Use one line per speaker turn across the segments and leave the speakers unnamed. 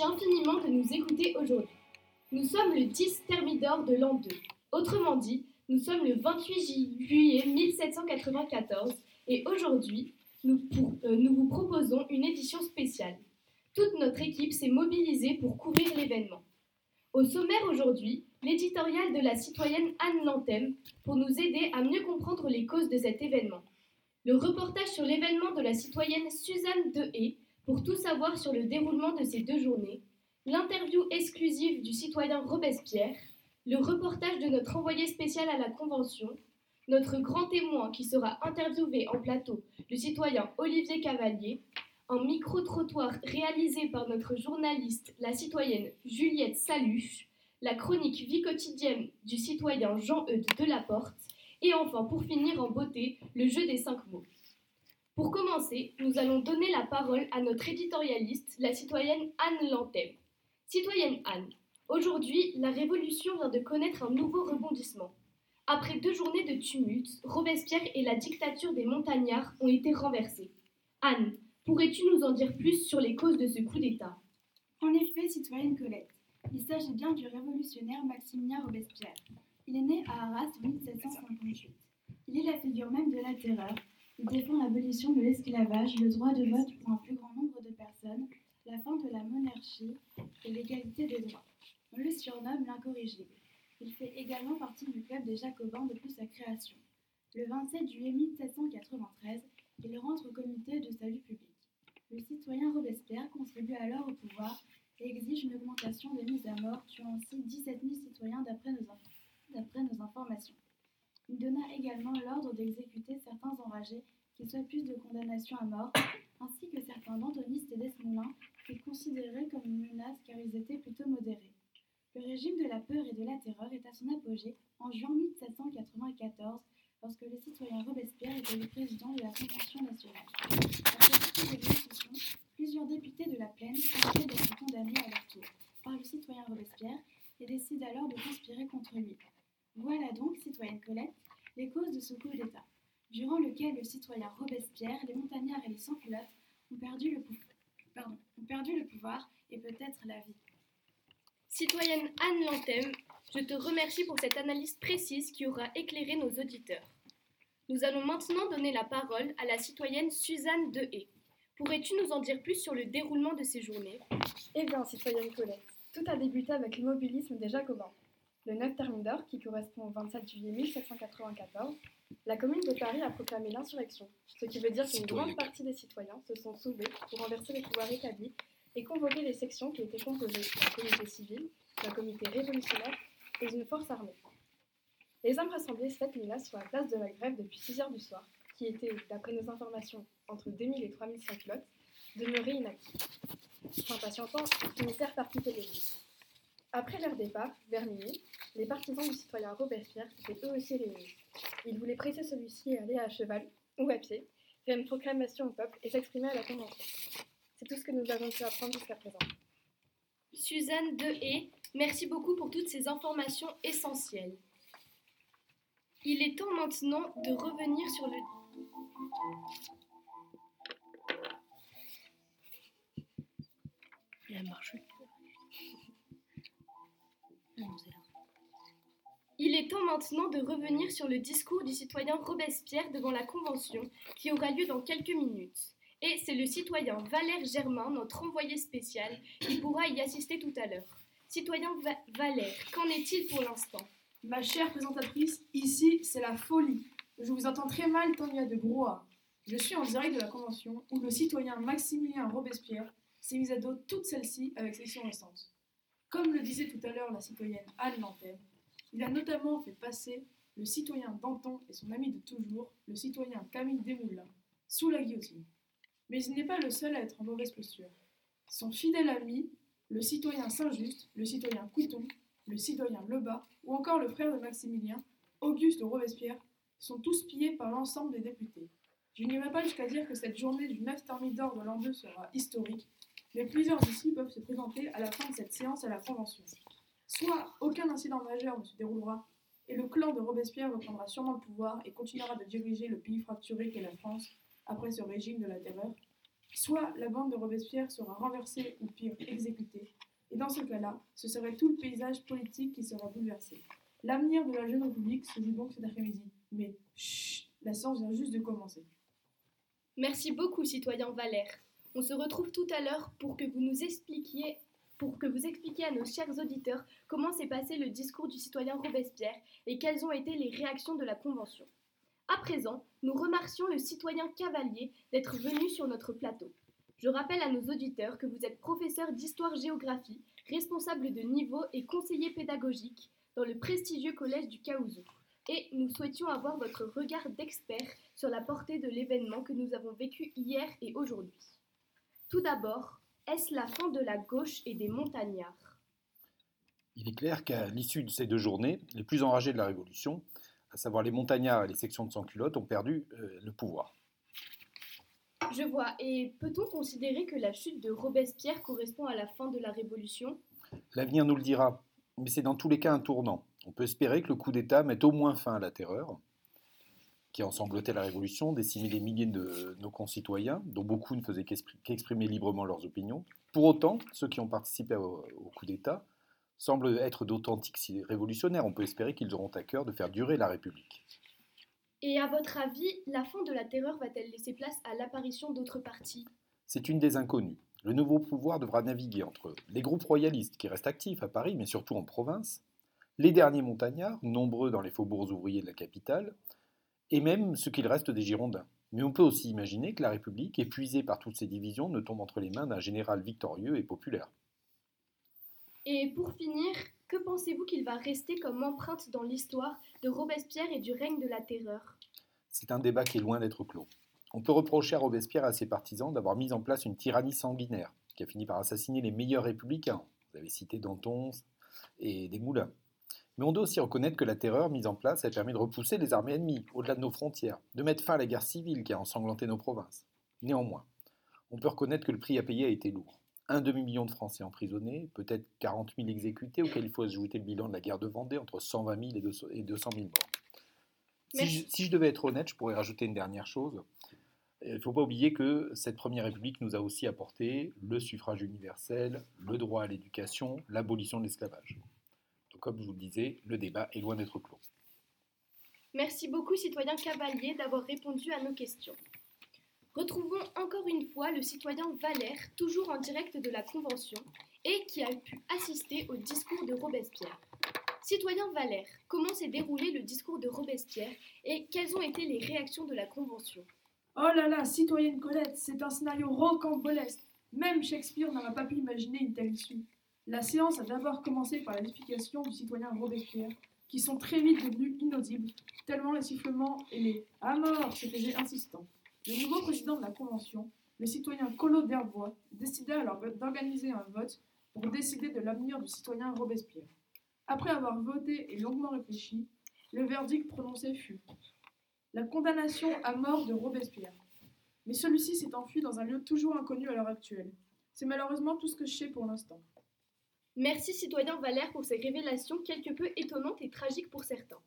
Infiniment de nous écouter aujourd'hui. Nous sommes le 10 Thermidor de l'an 2. Autrement dit, nous sommes le 28 juillet 1794 et aujourd'hui, nous, euh, nous vous proposons une édition spéciale. Toute notre équipe s'est mobilisée pour couvrir l'événement. Au sommaire aujourd'hui, l'éditorial de la citoyenne Anne Lantem pour nous aider à mieux comprendre les causes de cet événement. Le reportage sur l'événement de la citoyenne Suzanne Dehé pour tout savoir sur le déroulement de ces deux journées, l'interview exclusive du citoyen Robespierre, le reportage de notre envoyé spécial à la Convention, notre grand témoin qui sera interviewé en plateau, le citoyen Olivier Cavalier, un micro-trottoir réalisé par notre journaliste, la citoyenne Juliette Saluche, la chronique vie quotidienne du citoyen Jean-Eudes Delaporte, et enfin, pour finir en beauté, le jeu des cinq mots. Pour commencer, nous allons donner la parole à notre éditorialiste, la citoyenne Anne Lantem. Citoyenne Anne, aujourd'hui, la Révolution vient de connaître un nouveau rebondissement. Après deux journées de tumulte, Robespierre et la dictature des montagnards ont été renversés. Anne, pourrais-tu nous en dire plus sur les causes de ce coup d'État?
En effet, citoyenne Colette, il s'agit bien du révolutionnaire Maximilien Robespierre. Il est né à Arras en 1758. Il est la figure même de la terreur. Défend l'abolition de l'esclavage, le droit de vote pour un plus grand nombre de personnes, la fin de la monarchie et l'égalité des droits. On le surnomme l'incorrigible. Il fait également partie du club des Jacobins depuis sa création. Le 27 juillet 1793, il rentre au comité de salut public. Le citoyen Robespierre contribue alors au pouvoir et exige une augmentation des mises à mort, tuant ainsi 17 000 citoyens d'après nos, informations. Il donna l'ordre d'exécuter certains enragés qui plus de condamnation à mort, ainsi que certains dantonistes et desmoulins qu'il considérait comme une menace car ils étaient plutôt modérés. Le régime de la peur et de la terreur est à son apogée en juin 1794, lorsque le citoyen Robespierre était le président de la Convention nationale. Après plusieurs députés de la plaine tentent d'être condamnés à leur tour par le citoyen Robespierre et décident alors de conspirer contre lui. Voilà donc, citoyenne Colette, les causes de ce coup d'État, durant lequel le citoyen Robespierre, les montagnards et les sans-culottes ont, perdu le ont perdu le pouvoir et peut-être la vie.
Citoyenne Anne Lantem, je te remercie pour cette analyse précise qui aura éclairé nos auditeurs. Nous allons maintenant donner la parole à la citoyenne Suzanne Dehé. Pourrais-tu nous en dire plus sur le déroulement de ces journées?
Eh bien, citoyenne Colette, tout a débuté avec l'immobilisme des Jacobins. Le 9 Thermidor, qui correspond au 27 juillet 1794, la commune de Paris a proclamé l'insurrection, ce qui veut dire qu'une grande partie des citoyens se sont soulevés pour renverser les pouvoirs établis et convoquer les sections qui étaient composées d'un comité civil, d'un comité révolutionnaire et d'une force armée. Les hommes rassemblés cette nuit-là sur la place de la grève depuis 6 heures du soir qui étaient, d'après nos informations, entre 2000 et 3500 flottes, demeuraient inactifs. S'impatientant, ils finissèrent par quitter les Après leur départ, vers minuit, les partisans du citoyen Robespierre étaient eux aussi réunis. Ils voulaient presser celui-ci et aller à cheval ou à pied, faire une proclamation au peuple et s'exprimer à la Convention. C'est tout ce que nous avons pu apprendre jusqu'à présent.
Suzanne Dehé, merci beaucoup pour toutes ces informations essentielles. Il est temps maintenant de revenir sur le il est temps maintenant de revenir sur le discours du citoyen Robespierre devant la Convention qui aura lieu dans quelques minutes. Et c'est le citoyen Valère Germain, notre envoyé spécial, qui pourra y assister tout à l'heure. Citoyen Valère, qu'en est-il pour l'instant?
Ma chère présentatrice, ici c'est la folie. Je vous entends très mal tant il y a de brouhaha. Je suis en direct de la Convention où le citoyen Maximilien Robespierre s'est mis à dos toute celle-ci avec sections récentes. Comme le disait tout à l'heure la citoyenne Anne Lanterne, il a notamment fait passer le citoyen Danton et son ami de toujours, le citoyen Camille Desmoulins, sous la guillotine. Mais il n'est pas le seul à être en mauvaise posture. Son fidèle ami, le citoyen Saint-Just, le citoyen Couton, le citoyen Lebas ou encore le frère de Maximilien, Auguste Robespierre, sont tous pillés par l'ensemble des députés. Je n'irai pas jusqu'à dire que cette journée du 9 Thermidor de l'an 2 sera historique, mais plusieurs ici peuvent se présenter à la fin de cette séance à la Convention. Soit aucun incident majeur ne se déroulera, et le clan de Robespierre reprendra sûrement le pouvoir et continuera de diriger le pays fracturé qu'est la France après ce régime de la terreur. soit la bande de Robespierre sera renversée ou pire, exécutée. Et dans ce cas-là, ce serait tout le paysage politique qui sera bouleversé. L'avenir de la jeune République se joue donc cet après-midi. Mais chut, la séance vient juste de commencer.
Merci beaucoup, citoyen Valère. On se retrouve tout à l'heure pour que vous nous expliquiez pour que vous expliquiez à nos chers auditeurs comment s'est passé le discours du citoyen Robespierre et quelles ont été les réactions de la Convention. À présent, nous remercions le citoyen Cavalier d'être venu sur notre plateau. Je rappelle à nos auditeurs que vous êtes professeur d'histoire-géographie, responsable de niveau et conseiller pédagogique dans le prestigieux collège du Caouzou. Et nous souhaitions avoir votre regard d'expert sur la portée de l'événement que nous avons vécu hier et aujourd'hui. Tout d'abord, est-ce la fin de la gauche et des montagnards?
Il est clair qu'à l'issue de ces deux journées, les plus enragés de la Révolution, à savoir les montagnards et les sections de sans-culottes, ont perdu euh, le pouvoir.
Je vois. Et peut-on considérer que la chute de Robespierre correspond à la fin de la Révolution?
L'avenir nous le dira, mais c'est dans tous les cas un tournant. On peut espérer que le coup d'État mette au moins fin à la terreur, qui a ensanglanté la Révolution, décimé des milliers de nos concitoyens, dont beaucoup ne faisaient qu'exprimer librement leurs opinions. Pour autant, ceux qui ont participé au, au coup d'État semblent être d'authentiques révolutionnaires. On peut espérer qu'ils auront à cœur de faire durer la République.
Et à votre avis, la fin de la terreur va-t-elle laisser place à l'apparition d'autres partis?
C'est une des inconnues. Le nouveau pouvoir devra naviguer entre les groupes royalistes qui restent actifs à Paris, mais surtout en province, les derniers montagnards, nombreux dans les faubourgs ouvriers de la capitale, et même ce qu'il reste des Girondins. Mais on peut aussi imaginer que la République, épuisée par toutes ces divisions, ne tombe entre les mains d'un général victorieux et populaire.
Et pour finir, que pensez-vous qu'il va rester comme empreinte dans l'histoire de Robespierre et du règne de la terreur?
C'est un débat qui est loin d'être clos. On peut reprocher à Robespierre et à ses partisans d'avoir mis en place une tyrannie sanguinaire qui a fini par assassiner les meilleurs républicains. Vous avez cité Danton et Desmoulins. Mais on doit aussi reconnaître que la terreur mise en place a permis de repousser les armées ennemies au-delà de nos frontières, de mettre fin à la guerre civile qui a ensanglanté nos provinces. Néanmoins, on peut reconnaître que le prix à payer a été lourd. Un demi-million de Français emprisonnés, peut-être 40 000 exécutés, auxquels il faut ajouter le bilan de la guerre de Vendée, entre 120 000 et 200 000 morts. Si je, si je, devais être honnête, je pourrais rajouter une dernière chose. Il ne faut pas oublier que cette Première République nous a aussi apporté le suffrage universel, le droit à l'éducation, l'abolition de l'esclavage comme je vous le disais, le débat est loin d'être clos.
Merci beaucoup, citoyen Cavalier, d'avoir répondu à nos questions. Retrouvons encore une fois le citoyen Valère, toujours en direct de la Convention, et qui a pu assister au discours de Robespierre. Citoyen Valère, comment s'est déroulé le discours de Robespierre et quelles ont été les réactions de la Convention?
Oh là là, citoyenne Colette, c'est un scénario rocambolesque. Même Shakespeare n'aurait pas pu imaginer une telle issue. La séance a d'abord commencé par l'explication du citoyen Robespierre, qui sont très vite devenus inaudibles, tellement les sifflements et les « à mort » se faisaient insistants. Le nouveau président de la Convention, le citoyen Collot d'Herbois, décida alors d'organiser un vote pour décider de l'avenir du citoyen Robespierre. Après avoir voté et longuement réfléchi, le verdict prononcé fut la condamnation à mort de Robespierre. Mais celui-ci s'est enfui dans un lieu toujours inconnu à l'heure actuelle. C'est malheureusement tout ce que je sais pour l'instant.
Merci citoyen Valère pour ces révélations quelque peu étonnantes et tragiques pour certains.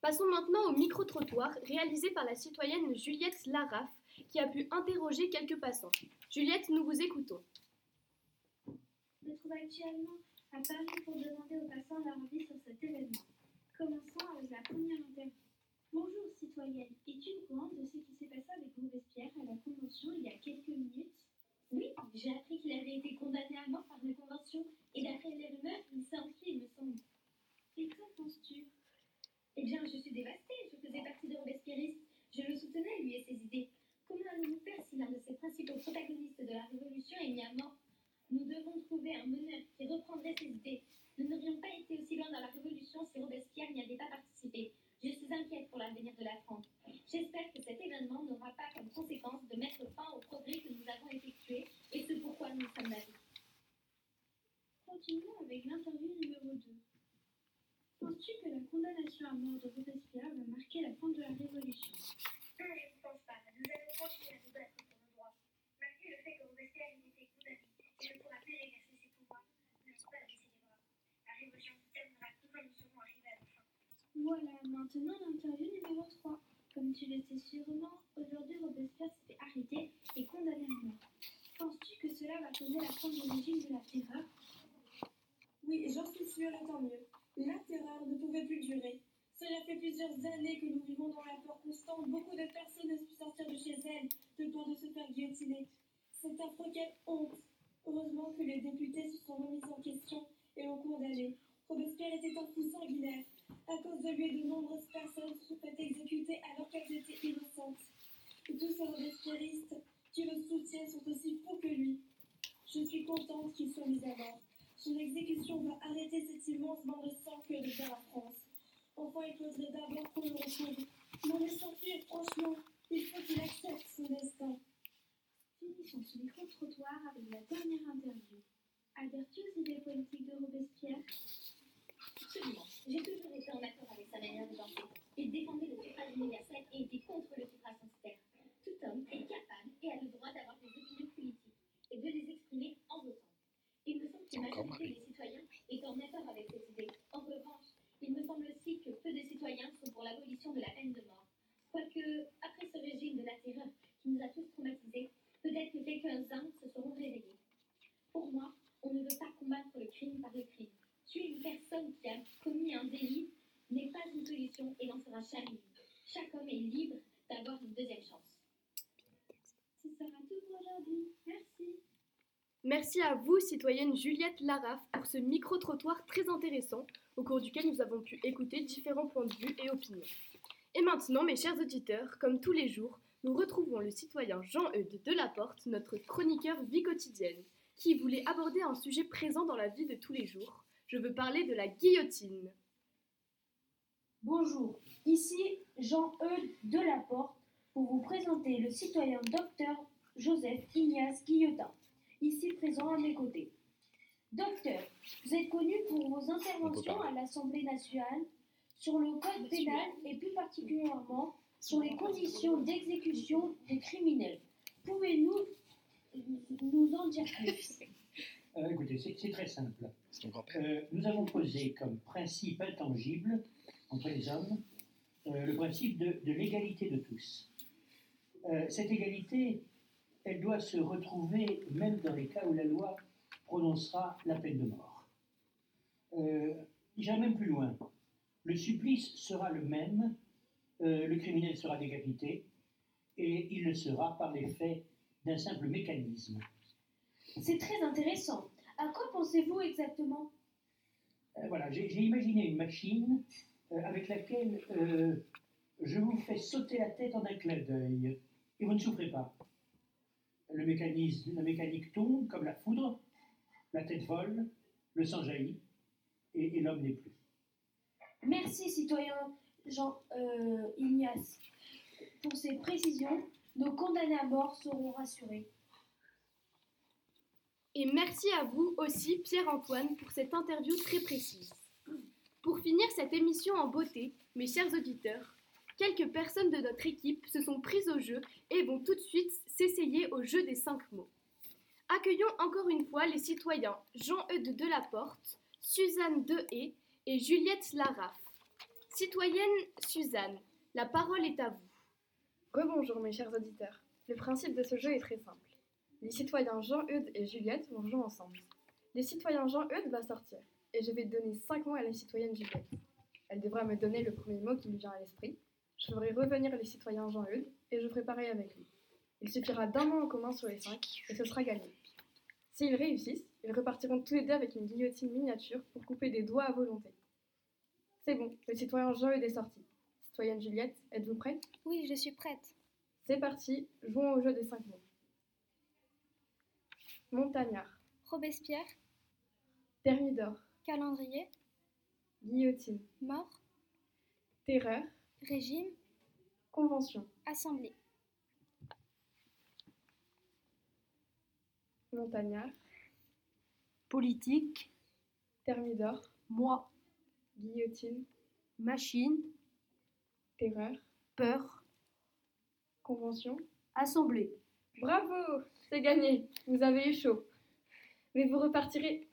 Passons maintenant au micro-trottoir réalisé par la citoyenne Juliette Laraffe qui a pu interroger quelques passants. Juliette, nous vous écoutons.
Je me trouve actuellement à Paris pour demander aux passants leur avis sur cet événement. Commençons avec la première interview. Bonjour citoyenne, es-tu au courant de ce qui s'est passé avec Robespierre à la Convention il y a quelques minutes? Oui, j'ai appris qu'il avait été condamné à mort par la Convention et d'après les rumeurs, il s'est enfui, il me semble. Et qu'en penses-tu? Eh bien, je suis dévastée. Je faisais partie de Robespierristes. Je le soutenais, lui et ses idées. Comment allons-nous faire si l'un de ses principaux protagonistes de la Révolution est mis à mort? Nous devons trouver un meneur qui reprendrait ses idées. Nous n'aurions pas été aussi loin dans la Révolution si Robespierre n'y avait pas participé. Je suis inquiète pour l'avenir de la France. J'espère que cet événement n'aura pas comme conséquence de mettre fin au progrès que nous avons effectué et ce pourquoi nous sommes là. Continuons avec l'interview numéro 2. Penses-tu que la condamnation à mort de Robespierre va marquer la fin de la Révolution?
Non, je ne pense pas. Nous allons continuer à nous battre pour nos droits. Malgré le fait que Robespierre ait été condamné et ne pourra plus exercer ses pouvoirs, nous pas baisser les bras. La Révolution se terminera comme nous serons arrivés à la fin.
Voilà, maintenant l'interview numéro 3. Comme tu le sais sûrement, aujourd'hui Robespierre s'est fait arrêter et condamné à mort. Penses-tu que cela va causer la fin du régime de la terreur?
Oui, j'en suis sûre, et tant mieux. La terreur ne pouvait plus durer. Cela fait plusieurs années que nous vivons dans la peur constante. Beaucoup de personnes n'osent plus sortir de chez elles, de peur de se faire guillotiner. C'est affreux, quelle honte Heureusement que les députés se sont remis en question et l'ont condamné. Robespierre était un fou sanguinaire. À cause de lui, de nombreuses personnes sont fait exécuter alors qu'elles étaient innocentes. Et tous ces robespierristes qui le soutiennent sont aussi fous que lui. Je suis contente qu'il soit mis à mort. Son exécution va arrêter cet immense bain de sang que de la France. Enfin, il faudrait d'abord qu'on le retrouve. Mais s'enfuir, franchement, il faut qu'il accepte son destin.
Finissons ce micro-trottoir avec la dernière interview. Adhères-tu aux idées politiques de Robespierre
Absolument. J'ai toujours été en accord avec sa manière de penser. Il défendait le suffrage universel et était contre le suffrage censitaire. Tout homme est capable et a le droit d'avoir des opinions politiques et de les exprimer en votant. Il me semble que la
Encore
majorité des citoyens est en accord avec cette idée. En revanche, il me semble aussi que peu de citoyens sont pour l'abolition de la peine de mort. Quoique, après ce régime de la terreur qui nous a tous traumatisés, peut-être que quelques-uns se seront réveillés. Pour moi, on ne veut pas combattre le crime par le crime. Tuer une personne qui a commis un délit n'est pas une solution et n'en sera jamais. Chaque homme est libre d'avoir une deuxième chance.
Ce sera tout pour aujourd'hui. Merci.
Merci à vous, citoyenne Juliette Laraffe, pour ce micro-trottoir très intéressant au cours duquel nous avons pu écouter différents points de vue et opinions. Et maintenant, mes chers auditeurs, comme tous les jours, nous retrouvons le citoyen Jean-Eudes Delaporte, notre chroniqueur vie quotidienne, qui voulait aborder un sujet présent dans la vie de tous les jours. Je veux parler de la guillotine.
Bonjour, ici Jean-Eudes Delaporte pour vous présenter le citoyen docteur Joseph Ignace Guillotin, ici présent à mes côtés. Docteur, vous êtes connu pour vos interventions à l'Assemblée nationale sur le code pénal et plus particulièrement sur les conditions d'exécution des criminels. Pouvez-nous nous en dire plus?
Euh, écoutez, c'est très simple. Euh, nous avons posé comme principe intangible entre les hommes euh, le principe de, de l'égalité de tous. Cette égalité, elle doit se retrouver même dans les cas où la loi prononcera la peine de mort. J'irai même plus loin. Le supplice sera le même, le criminel sera décapité, et il le sera par l'effet d'un simple mécanisme.
C'est très intéressant. À quoi pensez-vous exactement?
Euh, voilà, j'ai imaginé une machine euh, avec laquelle euh, je vous fais sauter la tête en un clin d'œil et vous ne souffrez pas. Le mécanisme, la mécanique tombe comme la foudre, la tête vole, le sang jaillit et, et l'homme n'est plus.
Merci, citoyen Jean Ignace. Pour ces précisions, nos condamnés à mort seront rassurés.
Et merci à vous aussi, Pierre-Antoine, pour cette interview très précise. Pour finir cette émission en beauté, mes chers auditeurs, quelques personnes de notre équipe se sont prises au jeu et vont tout de suite s'essayer au jeu des cinq mots. Accueillons encore une fois les citoyens Jean-Eudes Delaporte, Suzanne Dehé et Juliette Laraffe. Citoyenne Suzanne, la parole est à vous.
Rebonjour mes chers auditeurs. Le principe de ce jeu est très simple. Les citoyens Jean-Eudes et Juliette vont jouer ensemble. Le citoyen Jean-Eudes va sortir et je vais donner 5 mots à la citoyenne Juliette. Elle devra me donner le premier mot qui lui vient à l'esprit. Je ferai revenir les citoyens Jean-Eudes et je ferai pareil avec lui. Il suffira d'un mot en commun sur les 5 et ce sera gagné. S'ils réussissent, ils repartiront tous les deux avec une guillotine miniature pour couper des doigts à volonté. C'est bon, le citoyen Jean-Eudes est sorti. Citoyenne Juliette, êtes-vous prête?
Oui, je suis prête.
C'est parti, jouons au jeu des 5 mots. Montagnard,
Robespierre,
Thermidor,
calendrier,
guillotine,
mort,
terreur,
régime,
convention,
assemblée.
montagnard,
politique,
thermidor,
moi,
guillotine,
machine,
terreur,
peur,
convention.
assemblée.
Bravo, c'est gagné, vous avez eu chaud. Mais vous repartirez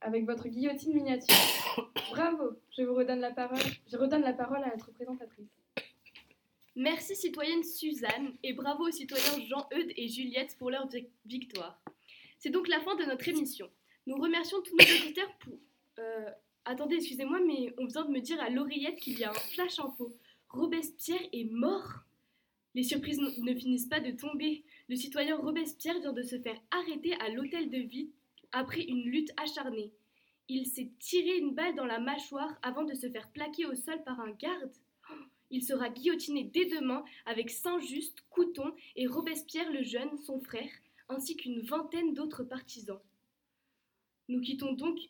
avec votre guillotine miniature. Bravo, je vous redonne la parole. Je redonne la parole à notre présentatrice.
Merci citoyenne Suzanne et bravo aux citoyens Jean-Eudes et Juliette pour leur vic- victoire. C'est donc la fin de notre émission. Nous remercions tous nos auditeurs pour... euh, attendez, excusez-moi, mais on vient de me dire à l'oreillette qu'il y a un flash info. Robespierre est mort Les surprises ne finissent pas de tomber. Le citoyen Robespierre vient de se faire arrêter à l'hôtel de ville après une lutte acharnée. Il s'est tiré une balle dans la mâchoire avant de se faire plaquer au sol par un garde. Il sera guillotiné dès demain avec Saint-Just, Couton et Robespierre le Jeune, son frère, ainsi qu'une vingtaine d'autres partisans. Nous,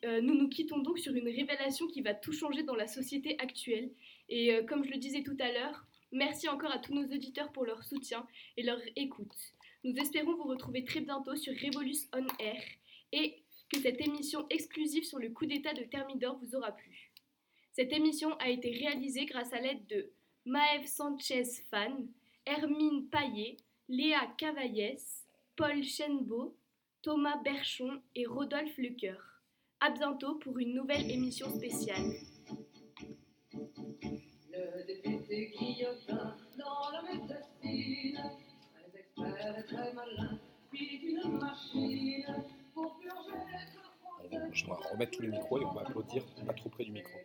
euh, nous nous quittons donc sur une révélation qui va tout changer dans la société actuelle. Et euh, comme je le disais tout à l'heure, merci encore à tous nos auditeurs pour leur soutien et leur écoute. Nous espérons vous retrouver très bientôt sur Revolus On Air et que cette émission exclusive sur le coup d'État de Thermidor vous aura plu. Cette émission a été réalisée grâce à l'aide de Maëv Sanchez Fan, Hermine Paillet, Léa Cavaillès, Paul Chenbeau, Thomas Berchon et Rodolphe Lecoeur. À bientôt pour une nouvelle émission spéciale.
Je dois remettre tous les micros et on va applaudir pas trop près du micro.